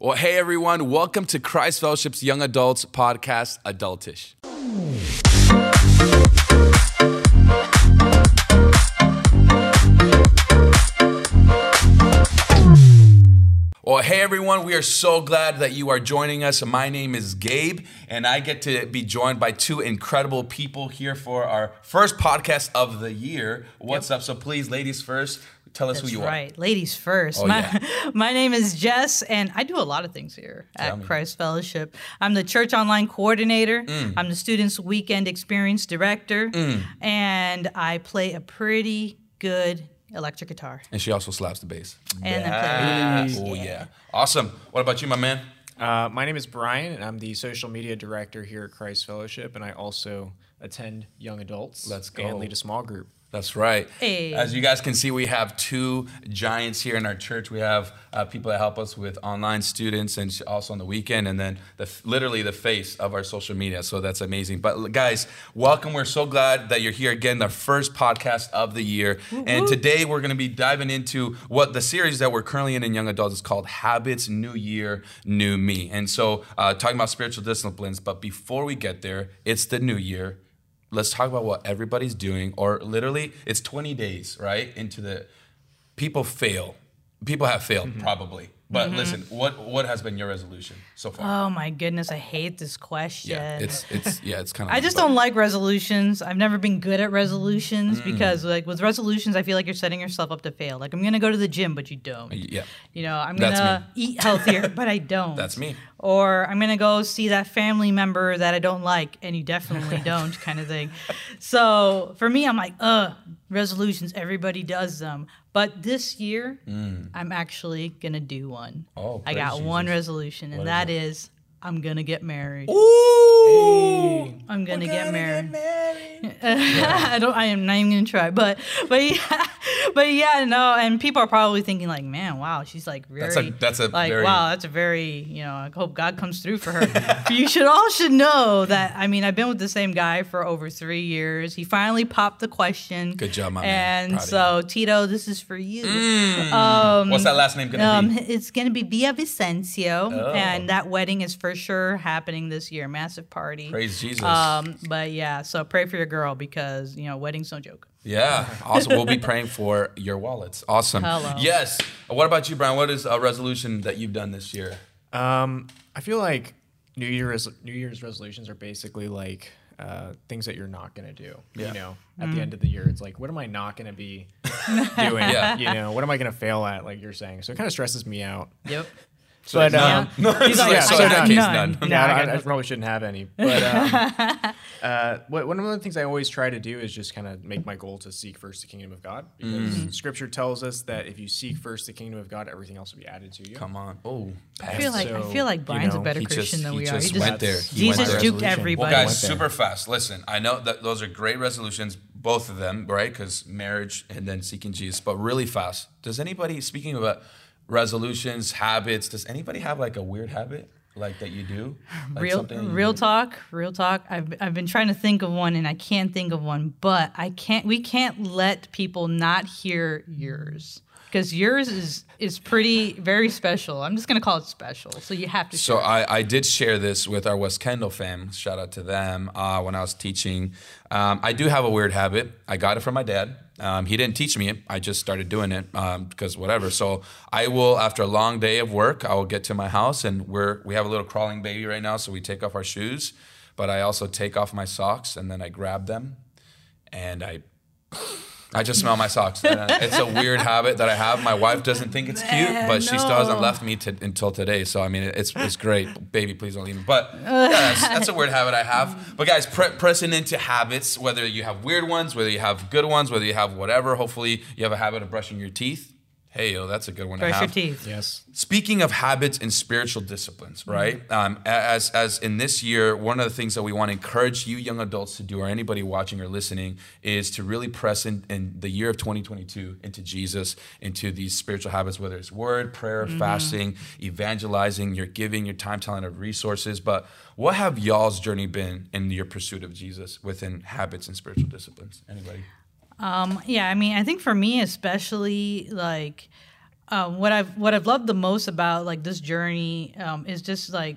Well, hey everyone, welcome to Christ Fellowship's Young Adults podcast, Adultish. Well, hey everyone, we are so glad that you are joining us. My name is Gabe, and I get to be joined by two incredible people here for our first podcast of the year. What's up? So, please, ladies first, tell us That's who you are. right. Ladies first. Oh, my, yeah. my name is Jess, and I do a lot of things here Tell at me. Christ Fellowship. I'm the church online coordinator. Mm. I'm the students' weekend experience director, and I play a pretty good electric guitar. And she also slaps the bass. And I play Oh, yeah. Awesome. What about you, my man? Uh, my name is Brian, and I'm the social media director here at Christ Fellowship, and I also attend young adults Let's go. and lead a small group. That's right. Hey. As you guys can see, we have two giants here in our church. We have uh, people that help us with online students and also on the weekend, and then the, literally the face of our social media. So that's amazing. But guys, welcome. We're so glad that you're here again, the first podcast of the year. And today we're going to be diving into what the series that we're currently in in Young Adults is called Habits, New Year, New Me. And so uh, talking about spiritual disciplines. But before we get there, it's the new year let's talk about what everybody's doing or literally it's 20 days right into the people fail people have failed Mm-hmm. probably but listen what what has been your resolution so far Oh my goodness, I hate this question. yeah it's it's yeah it's kind of I just don't like resolutions. I've never been good at resolutions Mm. because, like, with resolutions, I feel like you're setting yourself up to fail. Like, I'm gonna go to the gym, but you don't. yeah You know, I'm That's gonna eat healthier, but I don't. That's me. Or I'm gonna go see that family member that I don't like, and you definitely don't, kind of thing. So for me, I'm like, uh, resolutions. Everybody does them, but this year, I'm actually gonna do one. Mm. Oh, I got one resolution, and that is I'm gonna get married. Ooh, I'm gonna get married. I don't. I am not even gonna try. But but yeah, but yeah, no. And people are probably thinking like, man, wow, she's like very. That's a- that's a like very- wow, that's a very you know. I hope God comes through for her. you should all should know that. I mean, I've been with the same guy for over three years. He finally popped the question. Good job, my man. And so Tito, this is for you. what's that last name gonna Um, be it's gonna be Via Vicencio, Oh. and that wedding is for sure happening this year. Massive party. praise jesus Um, but yeah, so pray for your girl because you know wedding's no joke. yeah awesome we'll be praying for your wallets awesome Hello. yes what about you brian what is a resolution that you've done this year Um, I feel like New Year's New Year's resolutions are basically like uh, things that you're not gonna do. Yeah. You know, at the end of the year, it's like, what am I not gonna be doing? Yeah. You know, what am I gonna fail at? Like you're saying, so it kind of stresses me out. Yep. But none. um, No, like, like, I so got in that case, none. none. No, yeah, I I, got I no- probably shouldn't have any. But um, uh, one of the things I always try to do is just kind of make my goal to seek first the kingdom of God, because Mm. Scripture tells us that if you seek first the kingdom of God, everything else will be added to you. come on oh I feel like I feel like you Brian's know, a better he just- Christian than he we are. He just He went there. He went Jesus there. duped everybody. Well, guys, super fast. Listen, I know that those are great resolutions, both of them, right? Because marriage and then seeking Jesus. But really fast, does anybody, speaking about resolutions, habits, does anybody have like a weird habit like that you do? Like real real do? talk real talk I've, I've been trying to think of one and i can't think of one but i can't we can't let people not hear yours because yours is is pretty very special i'm just gonna call it special so you have to So share. I, I did share this with our West Kendall fam. Shout out to them uh, when I was teaching. Um, I do have a weird habit. I got it from my dad. Um, he didn't teach me it. I just started doing it um, because whatever. So I will, after a long day of work, I will get to my house and we're we have a little crawling baby right now. So we take off our shoes, but I also take off my socks and then I grab them and I I just smell my socks. It's a weird habit that I have. My wife doesn't think it's cute, but she still hasn't left me to, until today. So I mean, it's it's great. Baby, please don't leave me. But yeah, that's, that's a weird habit I have. But guys, pre- pressing into habits, whether you have weird ones, whether you have good ones, whether you have whatever. Hopefully, you have a habit of brushing your teeth. Hey, yo, that's a good one to brush your teeth Yes. Speaking of habits and spiritual disciplines, right? Um, as as in this year, one of the things that we want to encourage you young adults to do, or anybody watching or listening, is to really press in, in the year of 2022 into Jesus, into these spiritual habits, whether it's word, prayer, fasting, evangelizing, your giving, your time, talent, of resources. But what have y'all's journey been in your pursuit of Jesus within habits and spiritual disciplines? Anybody? Um, yeah, I mean, I think for me especially, like, um, what I've what I've loved the most about like this journey um, is just like,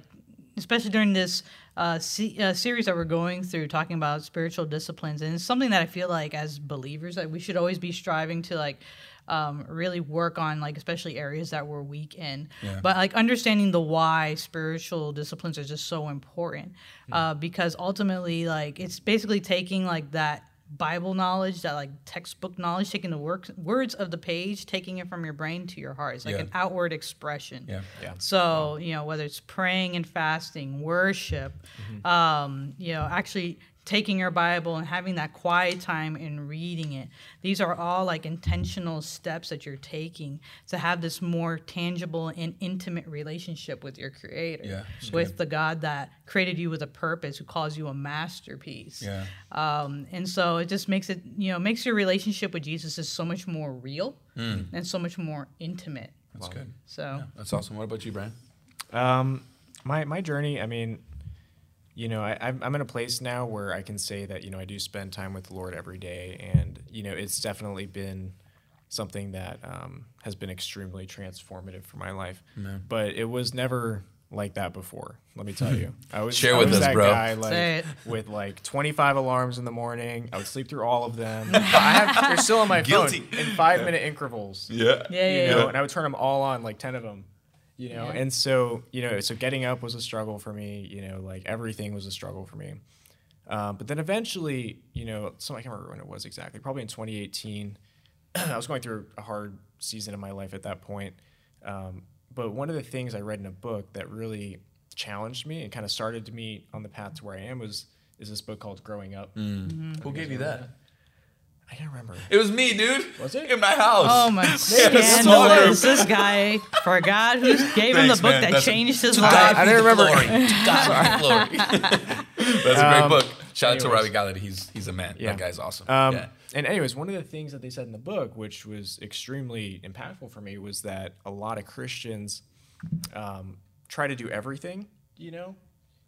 especially during this uh, se- uh, series that we're going through, talking about spiritual disciplines, and it's something that I feel like as believers that we should always be striving to like. Um, really work on like especially areas that we're weak in Yeah. but like understanding the why spiritual disciplines are just so important uh, because ultimately like it's basically taking like that bible knowledge that like textbook knowledge taking the work, words of the page taking it from your brain to your heart it's like Yeah. an outward expression Yeah. Yeah. so you know whether it's praying and fasting worship um, you know actually taking your bible and having that quiet time and reading it these are all like intentional steps that you're taking to have this more tangible and intimate relationship with your creator Yeah, that's with the god that created you with a purpose who calls you a masterpiece Yeah. um, and so it just makes it you know makes your relationship with jesus is so much more real and so much more intimate That's good. so That's awesome. What about you, Brian? Um, my my journey. I mean, you know, I, I'm I'm in a place now where I can say that you know I do spend time with the Lord every day, and you know it's definitely been something that um, has been extremely transformative for my life. But it was never like that before. Let me tell you, I was Share I with was us, that bro. guy like Say it. with like 25 alarms in the morning. I would sleep through all of them. But I have they're still on my Guilty. phone in five minute intervals Yeah. yeah yeah, you yeah. know, and I would turn them all on, like ten of them, you know. Yeah. And so, you know, so getting up was a struggle for me. You know, like everything was a struggle for me. Um, but then eventually, you know, so I can't remember when it was exactly. Probably in 2018, I was going through a hard season in my life at that point. Um, but one of the things I read in a book that really challenged me and kind of started me on the path to where I am was is this book called Growing Up. Who gave you that? I can't remember. It was me, dude. Was it? in my house? Oh my small group. scandalous! This guy forgot who gave him Thanks, the book man. that That's- changed his life. God I didn't the remember. Glory. To God be the glory. That's a great Um, book. Shout out to anyways. Robby Gallaty. He's he's a man. Yeah. That guy's awesome. Um, yeah. And anyways, one of the things that they said in the book, which was extremely impactful for me, was that a lot of Christians um, try to do everything, you know,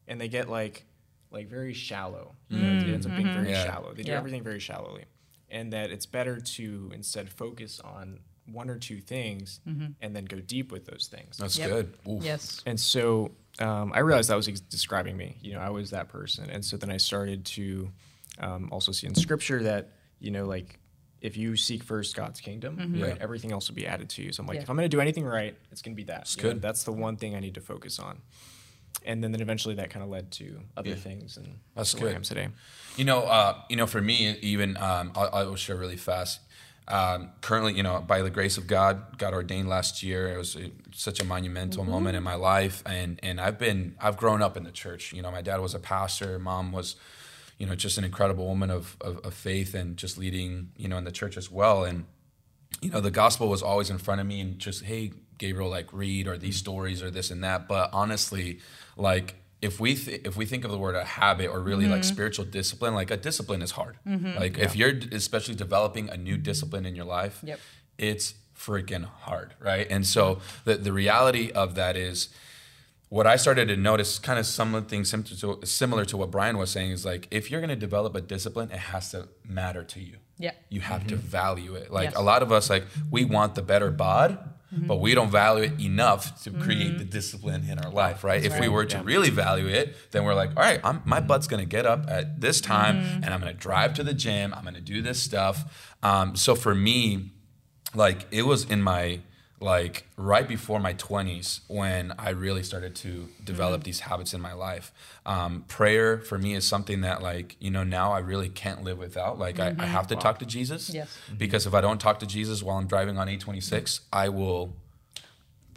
and they get like like very shallow. You know, it ends up being very Yeah. shallow. They do Yeah. everything very shallowly, and that it's better to instead focus on one or two things and then go deep with those things. That's Yep. good. Oof. Yes. And so um, I realized that was ex- describing me. You know, I was that person. And so then I started to um, also see in scripture that, you know, like if you seek first God's kingdom, right, Yeah. everything else will be added to you. So I'm like, Yeah. if I'm going to do anything right, it's going to be that. That's You know, good. that's the one thing I need to focus on. And then, then eventually that kind of led to other Yeah. things. And That's to where I good. am today. You know, uh, you know, for me, even um, I'll, I will share really fast. Um, currently, you know, by the grace of God, got ordained last year. It was uh such a monumental moment in my life, and and I've been I've grown up in the church. You know, my dad was a pastor, mom was, you know, just an incredible woman of, of, of faith and just leading, you know, in the church as well. And you know, the gospel was always in front of me and just, hey, Gabriel, like read or these mm. stories or this and that. But honestly, like if we th- if we think of the word a habit or really like mm-hmm. spiritual discipline, like a discipline is hard. Mm-hmm. Like if you're especially developing a new discipline in your life, Yep. it's freaking hard, right? And so the the reality of that is what I started to notice, kind of some of the things to- similar to what Brian was saying, is like if you're going to develop a discipline, it has to matter to you. Yeah. You have to mm-hmm. value it. Like Yes. a lot of us, like we want the better bod, Mm-hmm. but we don't value it enough to create mm-hmm. the discipline in our life, right? if we were to really value it, then we're like, all right, I'm, my mm-hmm. butt's going to get up at this time, and I'm to drive to the gym. I'm to do this stuff. Um, so for me, like it was in my like right before my 20s when i really started to develop Mm-hmm. these habits in my life um, prayer for me is something that like you know now i really can't live without like I, I have to talk to jesus Mm-hmm. Yes. because if i don't talk to jesus while i'm driving on 826 i will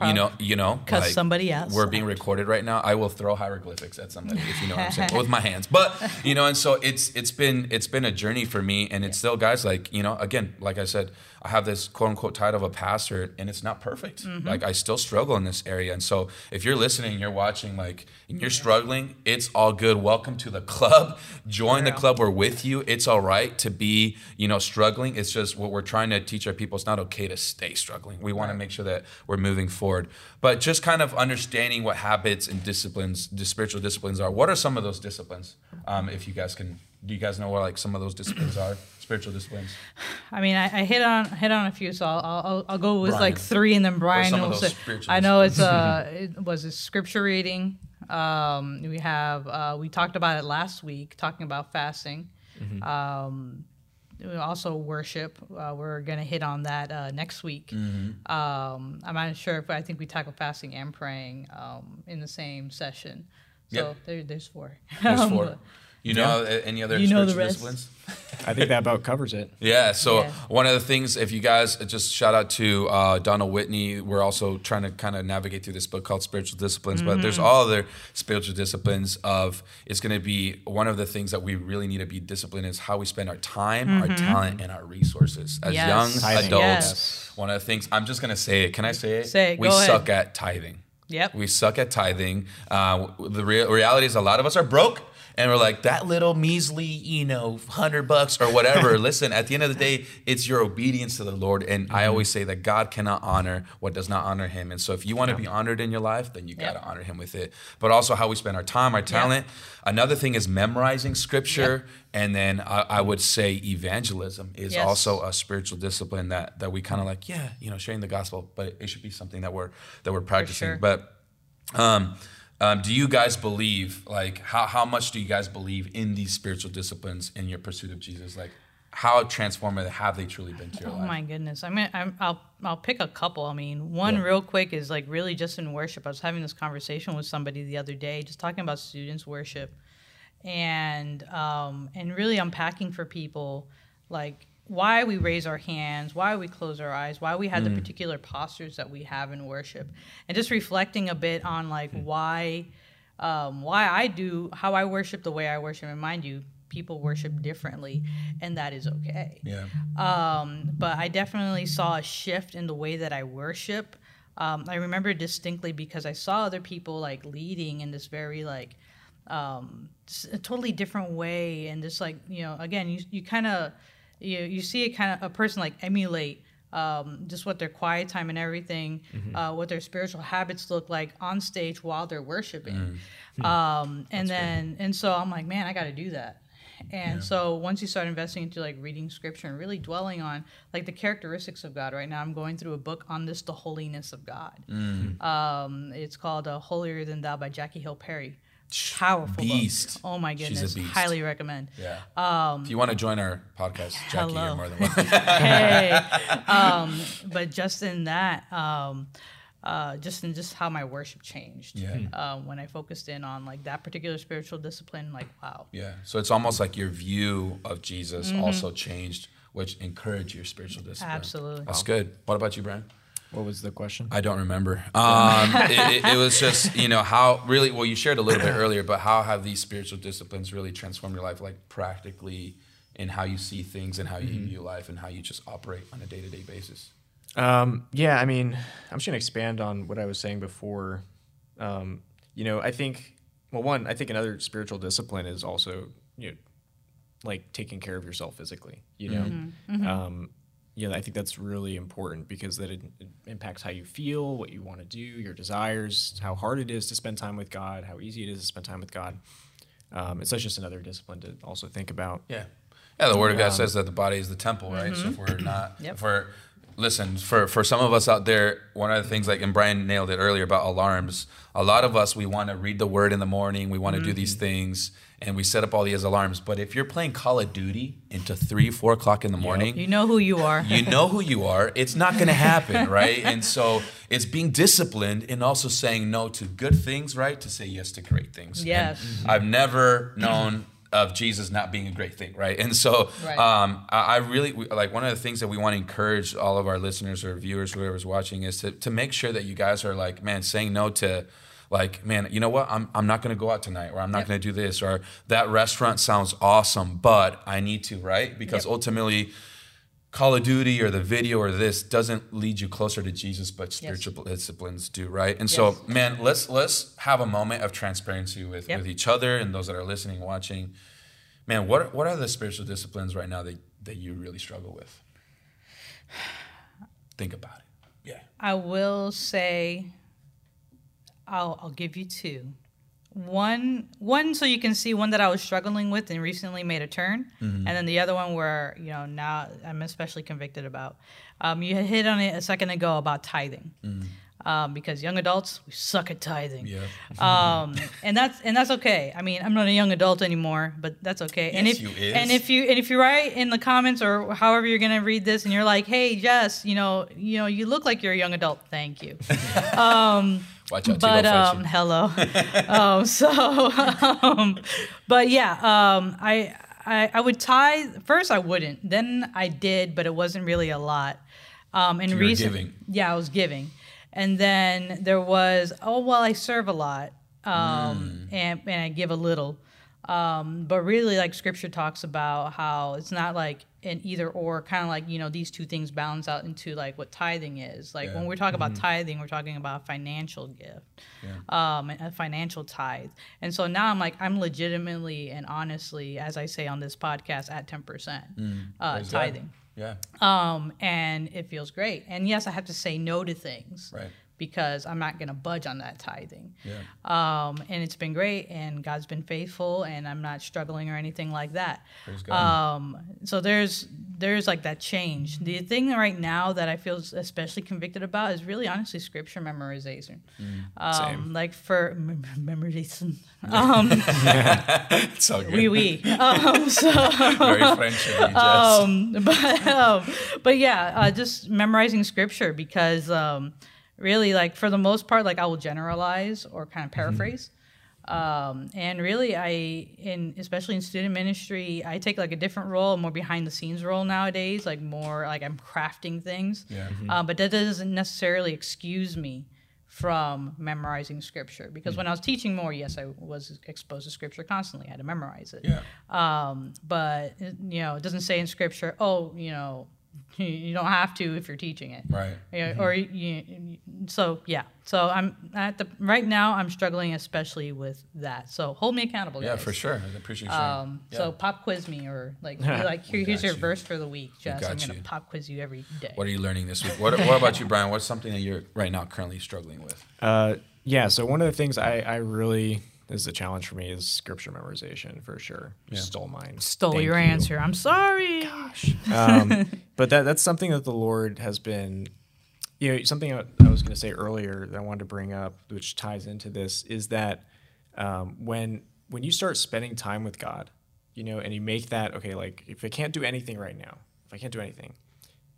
you know you know Cuss somebody else we're being recorded right now. I will throw hieroglyphics at somebody if you know what i'm saying with my hands. But you know and so it's it's been it's been a journey for me and it's still guys like you know again like i said i have this quote unquote title of a pastor and it's not perfect. Mm-hmm. like i still struggle in this area and so if you're listening you're watching like and you're struggling it's all good. Welcome to the club. Join the club. We're with you. It's all right to be you know struggling. It's just what we're trying to teach our people. It's not okay to stay struggling. We want to make sure that we're moving forward but just kind of understanding what habits and disciplines the spiritual disciplines are what are some of those disciplines um, if you guys can do you guys know what like some of those disciplines are? Spiritual disciplines. I mean, I, I hit on hit on a few, so I'll I'll, I'll go with like three, and then Brian will say. I know it's uh, it was a scripture reading. Um, we have uh, we talked about it last week, talking about fasting. Mm-hmm. Um, also worship. Uh, we're gonna hit on that uh, next week. Mm-hmm. Um, I'm not sure if I think we tackle fasting and praying um, in the same session. So Yep. there, there's four. There's four. You know uh, any other You know the spiritual rest. disciplines? I think that about covers it. Yeah. So Yeah. one of the things, if you guys just shout out to uh, Donald Whitney, we're also trying to kind of navigate through this book called Spiritual Disciplines. But there's all other spiritual disciplines. Of it's going to be one of the things that we really need to be disciplined is how we spend our time, our talent, and our resources as Yes. young Tithing. adults. Yes. One of the things I'm just going to say it. Can I say it? Say it. We Go ahead. suck at tithing. Yep. We suck at tithing. Uh, the real reality is a lot of us are broke. And we're like, that little measly, you know, hundred bucks or whatever. Listen, at the end of the day, it's your obedience to the Lord. And I always say that God cannot honor what does not honor him. And so if you want to be honored in your life, then you got to honor him with it. But also how we spend our time, our talent. Another thing is memorizing scripture. And then I, I would say evangelism is Yes. also a spiritual discipline that that we kind of like, yeah, you know, sharing the gospel, but it should be something that we're that we're practicing. sure. But um, um, do you guys believe like how, how much do you guys believe in these spiritual disciplines in your pursuit of jesus like how transformative have they truly been to your Oh life Oh my goodness! I mean, I'm, I'll I'll pick a couple. I mean, one real quick is like really just in worship. I was having this conversation with somebody the other day, just talking about students worship, and um, and really unpacking for people like why we raise our hands, why we close our eyes, why we have the particular postures that we have in worship, and just reflecting a bit on like why um, why I do how I worship the way I worship. And mind you, people worship differently, and that is okay. yeah Um, but I definitely saw a shift in the way that I worship. Um, I remember distinctly because I saw other people like leading in this very like um, a totally different way, and just like you know, again, you you kind of you you see it kind of a person like emulate. Um, just what their quiet time and everything, uh, what their spiritual habits look like on stage while they're worshiping, um, and then and so I'm like, man, I got to do that. And so once you start investing into like reading scripture and really dwelling on like the characteristics of God, right now I'm going through a book on this, the holiness of God. Um, it's called uh, Holier Than Thou by Jackie Hill Perry. Powerful Beast. book. Oh my She's a goodness. beast. Highly recommend. yeah Um, if you want to join our podcast jackie hello. you're more than welcome hey. Um, but just in that, um, uh, just in just how my worship changed. Yeah. Um, when I focused in on like that particular spiritual discipline, like wow. yeah so it's almost like your view of jesus Mm-hmm. also changed which encouraged your spiritual discipline Absolutely. that's good what about you brian What was the question? I don't remember. Um, it, it, it was just, you know, how really, well, you shared a little bit earlier, but how have these spiritual disciplines really transformed your life, like practically in how you see things and how you view life and how you just operate on a day to day basis? Um, yeah, I mean, I'm just gonna expand on what I was saying before. Um, you know, I think, well, one, I think another spiritual discipline is also, you know, like taking care of yourself physically. You know, Um, you know, I think that's really important because that it, it impacts how you feel, what you want to do, your desires, how hard it is to spend time with God, how easy it is to spend time with God. Um, it's just another discipline to also think about. Yeah. Yeah, the word of God says that the body is the temple, right? So if we're not, Yep. if we're, listen, for, for some of us out there, one of the things, like, and Brian nailed it earlier about alarms, a lot of us, we want to read the word in the morning, we want to do these mm-hmm. things, and we set up all these alarms. But if you're playing Call of Duty into three, four o'clock in the morning, You know who you are. you know who you are. It's not going to happen, right? And so it's being disciplined and also saying no to good things, right? To say yes to great things. Yes. I've never known of Jesus not being a great thing, right? And so Right. um, I, I really like one of the things that we want to encourage all of our listeners or viewers, whoever's watching, is to, to make sure that you guys are like, man, saying no to like, man, you know what? I'm, I'm not going to go out tonight or I'm not Yep. going to do this or that restaurant sounds awesome, but I need to, right? Because Yep. ultimately, Call of Duty or the video or this doesn't lead you closer to Jesus, but spiritual disciplines do, right? And so, man, let's let's have a moment of transparency with, Yep. with each other and those that are listening, watching. Man, what what are the spiritual disciplines right now that, that you really struggle with? Think about it. Yeah. I will say, I'll, I'll give you two. One one so you can see one that I was struggling with and recently made a turn, Mm-hmm. and then the other one where you know now I'm especially convicted about. Um, you hit on it a second ago about tithing. Um, because young adults we suck at tithing, Yeah. um, and that's and that's okay. I mean, I'm not a young adult anymore, but that's okay. and if you is. and if you and if you write in the comments or however you're gonna read this, and you're like, "Hey, Jess, you know, you know, you look like you're a young adult." Thank you. Watch out, but um, hello. um, so, um, but yeah, um, I, I I would tithe first. I wouldn't. Then I did, but it wasn't really a lot. Um, and recent, giving. yeah, I was giving, and then there was oh well, I serve a lot, um, and and I give a little. Um, but really, like Scripture talks about how it's not like an either or, kind of like you know these two things balance out into like what tithing is. Like when we're talking about tithing, we're talking about a financial gift, um, a financial tithe. And so now I'm like I'm legitimately and honestly, as I say on this podcast, at ten percent uh, Praise God. Yeah. Um, and it feels great. And yes, I have to say no to things Right. Because I'm not going to budge on that tithing. Yeah. Um, and it's been great, and God's been faithful, and I'm not struggling or anything like that. Um, so there's there's like that change. The thing right now that I feel especially convicted about is really honestly scripture memorization. Um, Same. like for mem- memorization. Um, it's all good. oui, oui. Um, so. Very French of you, Jess. um, but um, but yeah, uh, just memorizing scripture because um, really, like for the most part, like I will generalize or kind of paraphrase. Um, and really, I in especially in student ministry, I take like a different role, a more behind the scenes role nowadays. Like more like I'm crafting things. Yeah. Uh, but that doesn't necessarily excuse me from memorizing scripture because when I was teaching more, yes, I was exposed to scripture constantly. I had to memorize it. Yeah. Um, but you know, it doesn't say in scripture, oh, you know, you don't have to if you're teaching it. Right. Yeah, Or you, you- so yeah. So I'm at the right now. I'm struggling especially with that. So hold me accountable. Yeah, guys. for sure. I appreciate you. Um, yeah. So pop quiz me or like be like here, here's your you. verse for the week, Jess. I'm gonna you. pop quiz you every day. what are you learning this week? What, what about you, Brian? What's something that you're right now currently struggling with? Uh, yeah. So one of the things I, I really this is a challenge for me is scripture memorization for sure. Yeah. Stole mine. Stole Thank your you. answer. I'm sorry. um, but that that's something that the Lord has been, you know, something I I was going to say earlier that I wanted to bring up, which ties into this, is that um, when when you start spending time with God, you know, and you make that okay, like if I can't do anything right now, if I can't do anything,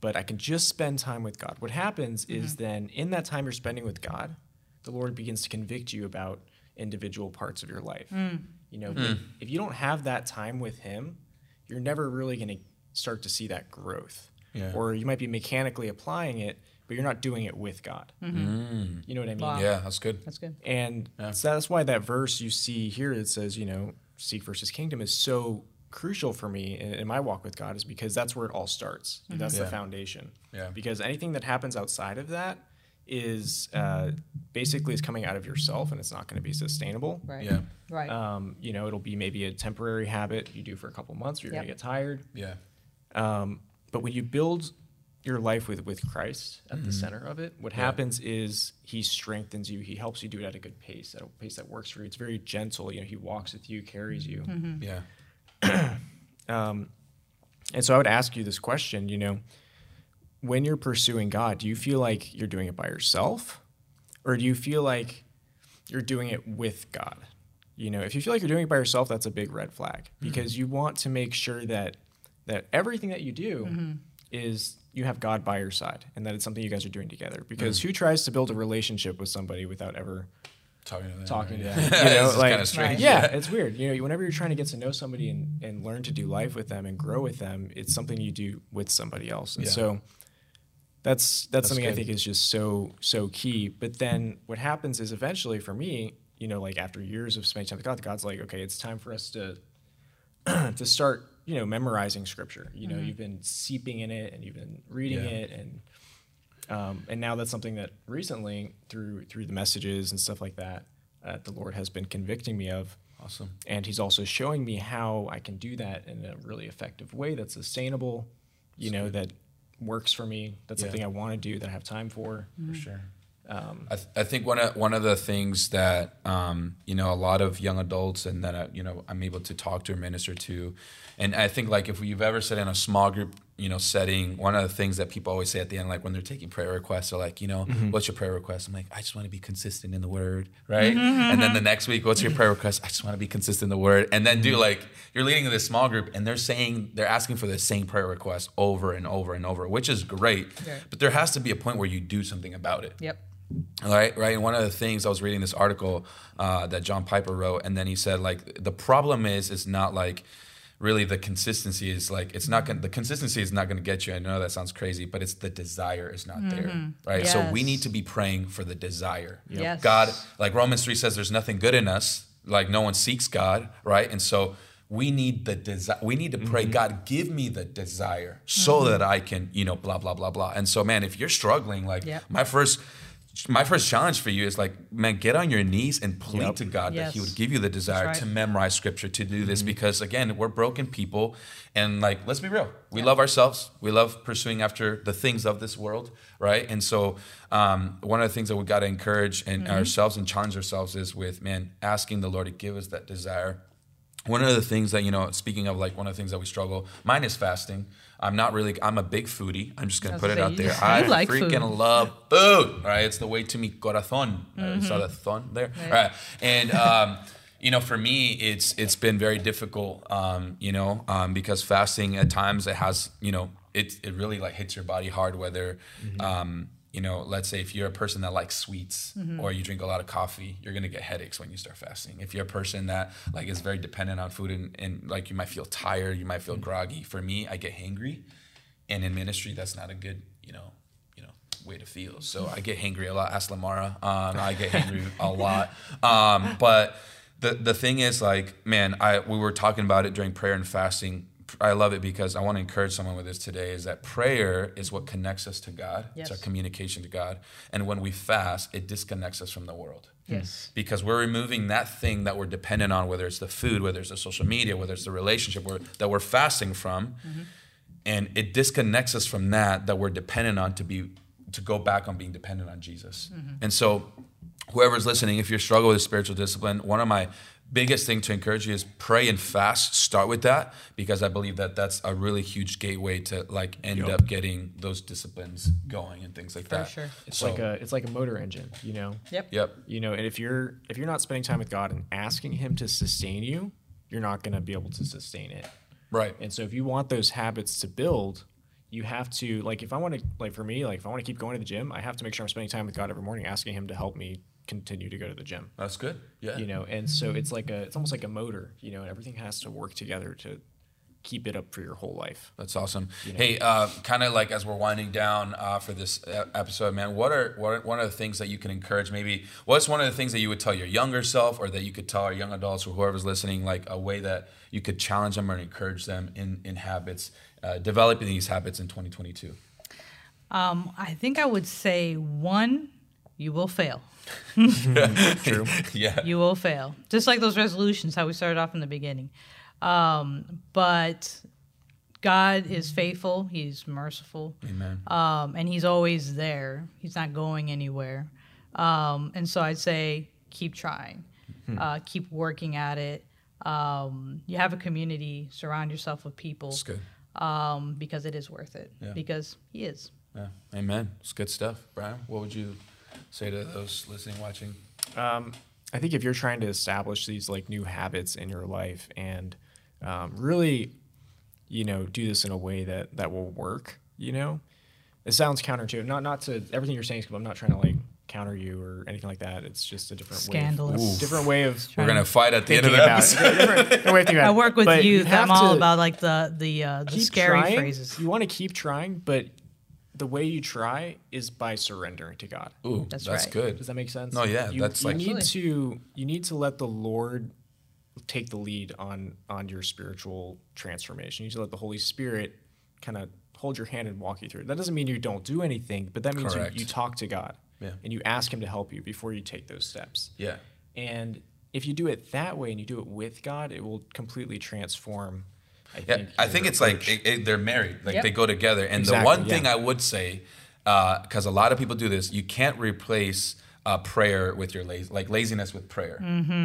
but I can just spend time with God. What happens is then in that time you're spending with God, the Lord begins to convict you about individual parts of your life. Mm. You know, hmm. but if you don't have that time with Him, you're never really going to start to see that growth. Yeah. Or you might be mechanically applying it, but you're not doing it with God. Mm-hmm. Mm. You know what I mean? Wow. Yeah, that's good. That's good. And so that's why that verse you see here it says, you know, seek first his kingdom is so crucial for me in, in my walk with God is because that's where it all starts. Mm-hmm. That's the foundation. Yeah. Because anything that happens outside of that is uh, basically is coming out of yourself and it's not going to be sustainable. Right. Yeah. Right. Um, you know, it'll be maybe a temporary habit you do for a couple months. Or you're Yep. going to get tired. Yeah. Um, but when you build your life with, with Christ at Mm-hmm. the center of it, what Yeah. happens is he strengthens you. He helps you do it at a good pace, at a pace that works for you. It's very gentle. You know, he walks with you, carries you. Mm-hmm. Yeah. Um, and so I would ask you this question, you know, when you're pursuing God, do you feel like you're doing it by yourself? Or do you feel like you're doing it with God? You know, if you feel like you're doing it by yourself, that's a big red flag mm-hmm. because you want to make sure that that everything that you do mm-hmm. is you have God by your side and that it's something you guys are doing together. Because mm. who tries to build a relationship with somebody without ever Talking to them. talking to them? Yeah. You know, like strange. yeah, it's weird. You know, whenever you're trying to get to know somebody and, and learn to do life with them and grow with them, it's something you do with somebody else. And Yeah. so that's that's, That's something I think is just so so key. But then what happens is eventually for me, you know, like after years of spending time with God, God's like, okay, it's time for us to to start, you know, memorizing scripture. You know, you've been seeping in it and you've been reading Yeah. it and um, and now that's something that recently through through the messages and stuff like that, uh, the Lord has been convicting me of. Awesome. And he's also showing me how I can do that in a really effective way that's sustainable, you know, that works for me. That's Yeah. something I want to do, that I have time for. For sure. Um, I, th- I think one of one of the things that um, you know a lot of young adults and that uh, you know I'm able to talk to or minister to, and I think like if you've ever sat in a small group you know setting, one of the things that people always say at the end, like when they're taking prayer requests, they're like, you know, mm-hmm. what's your prayer request? I'm like, I just want to be consistent in the word, right? Mm-hmm. Mm-hmm. And then the next week, what's your prayer request? I just want to be consistent in the word, and then do like you're leading this small group, and they're saying they're asking for the same prayer request over and over and over, which is great, but there has to be a point where you do something about it. Yep. Right, right. And one of the things I was reading this article uh, that John Piper wrote, and then he said like the problem is is not like really the consistency is like it's not going to the consistency is not going to get you. I know that sounds crazy, but it's the desire is not there, mm-hmm. right? So we need to be praying for the desire. Yes. God, like Romans three says, there's nothing good in us. Like no one seeks God, right? And so we need the desire. We need to pray, mm-hmm. God, give me the desire so mm-hmm. that I can, you know, blah blah blah blah. And so, man, if you're struggling, like Yep. my first my first challenge for you is like man get on your knees and plead Yep. to god that he would give you the desire right. to memorize scripture to do this because again we're broken people and like let's be real. We love ourselves. We love pursuing after the things of this world right? And so um, one of the things that we got to encourage in ourselves and challenge ourselves is with man asking the lord to give us that desire. One of the things that you know speaking of like one of the things that we struggle mine is fasting i'm not really i'm a big foodie. I'm just gonna put it out there. i like freaking food. love food right? It's the way to mi corazon. You saw the thon there? Right, and um you know for me it's it's been very difficult um you know um because fasting at times it has you know it it really like hits your body hard whether um you know, let's say if you're a person that likes sweets or you drink a lot of coffee, you're gonna get headaches when you start fasting. If you're a person that like is very dependent on food and, and like you might feel tired, you might feel groggy. For me, I get hangry, and in ministry, that's not a good, you know, you know, way to feel. So I get hangry a lot. Ask Lamara. Um, I get hangry a lot. Um, but the the thing is, like, man, I we were talking about it during prayer and fasting. I love it because I want to encourage someone with this today. Is that prayer is what connects us to God. It's our communication to God. And when we fast, it disconnects us from the world hmm. Yes. because we're removing that thing that we're dependent on, whether it's the food, whether it's the social media, whether it's the relationship we're, that we're fasting from, mm-hmm. and it disconnects us from that that we're dependent on to be to go back on being dependent on Jesus. Mm-hmm. And so, whoever's listening, if you're struggling with spiritual discipline, one of my biggest thing to encourage you is pray and fast. Start with that because I believe that that's a really huge gateway to like end Yup. up getting those disciplines going and things like that. sure. it's So- like a it's like a motor engine, you know. Yep. Yep. You know, and if you're if you're not spending time with God and asking Him to sustain you, you're not going to be able to sustain it. Right. And so if you want those habits to build, you have to like if I want to like for me, like if I want to keep going to the gym, I have to make sure I'm spending time with God every morning, asking him to help me continue to go to the gym. That's good. Yeah. You know, and so it's like a it's almost like a motor, you know, and everything has to work together to keep it up for your whole life. That's awesome. Hey, uh, kind of like as we're winding down uh, for this uh, episode, man, what are what are one of the things that you can encourage? Maybe what's one of the things that you would tell your younger self, or that you could tell our young adults or whoever's listening, like a way that you could challenge them or encourage them in in habits, uh, developing these habits in 2022. Um, I think I would say one, you will fail. True. Yeah. You will fail. Just like those resolutions, how we started off in the beginning. Um, but God is faithful. He's merciful. Amen. Um, and he's always there. He's not going anywhere. Um, and so I'd say keep trying, uh, keep working at it. Um, you have a community, surround yourself with people It's good. um, because it is worth it. Yeah. Because he is. Yeah. Amen. It's good stuff, Brian. What would you say to those listening, watching? Um, I think if you're trying to establish these like new habits in your life and um, really, you know, do this in a way that that will work, you know, it sounds counterintuitive. Not not to everything you're saying. 'cause I'm not trying to like counter you or anything like that. It's just a different Scandalous. way. Of, different way of We're gonna fight at the end of thinking the about episode. it. Different- different way of thinking about I work with But you youth. have I'm all about like the the uh, the scary trying. phrases. You want to keep trying, but the way you try is by surrendering to God. Ooh, That's that's, right. good. Does that make sense? No, yeah, You, that's you like- need to you need to let the Lord take the lead on on your spiritual transformation. You need to let the Holy Spirit kind of hold your hand and walk you through. That doesn't mean you don't do anything, but that means you, you talk to God Yeah. and you ask Him to help you before you take those steps. Yeah. And if you do it that way and you do it with God, it will completely transform. I Yeah, think, I think it's like it, it- they're married, like Yep. they go together. And Exactly, the one thing. I would say because a lot of people do this. You can't replace uh, prayer with your lazy, like laziness with prayer.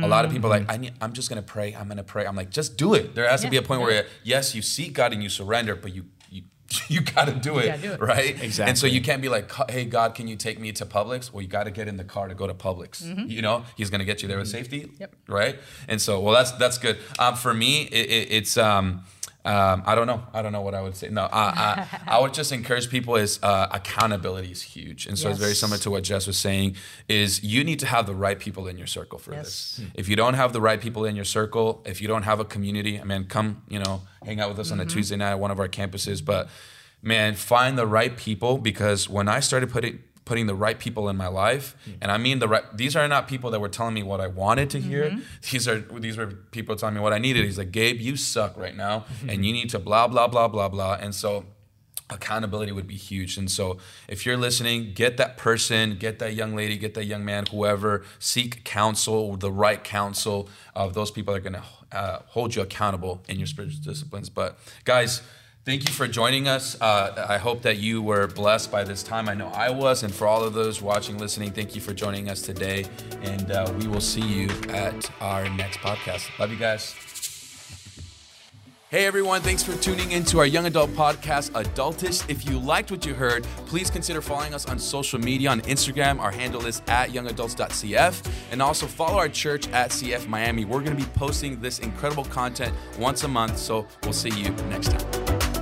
A lot of people are like, I need, I'm just gonna pray. I'm gonna pray. I'm like, just do it. There has to be a point where yes, you seek God and you surrender, but you you you gotta do it, gotta do it. right? Exactly. And so you can't be like, hey God, can you take me to Publix? Well, you got to get in the car to go to Publix. You know, He's gonna get you there with safety, Yep. right? And so, well, that's that's good. Um, for me, it, it, it's um, um, I don't know. I don't know what I would say. No, I, I, I would just encourage people is uh, accountability is huge, and so it's very similar to what Jess was saying. Is you need to have the right people in your circle for Yes. this. If you don't have the right people in your circle, if you don't have a community, I mean, come you know hang out with us on a Tuesday night at one of our campuses. But man, find the right people because when I started putting putting the right people in my life. Mm. And i mean the right these are not people that were telling me what i wanted to hear. Mm-hmm. These are these were people telling me what i needed. He's like gabe you suck right now mm-hmm. and you need to blah blah blah blah blah. And so accountability would be huge. And so if you're listening get that person get that young lady get that young man whoever seek counsel the right counsel of those people that are going to uh, hold you accountable in your spiritual disciplines. But guys Thank you for joining us. Uh, I hope that you were blessed by this time. I know I was. And for all of those watching, listening, thank you for joining us today. And uh, we will see you at our next podcast. Love you guys. Hey everyone, thanks for tuning in to our young adult podcast, Adultish. If you liked what you heard, please consider following us on social media. On Instagram, our handle is at youngadults.cf. And also follow our church at CF Miami. We're going to be posting this incredible content once a month, so we'll see you next time.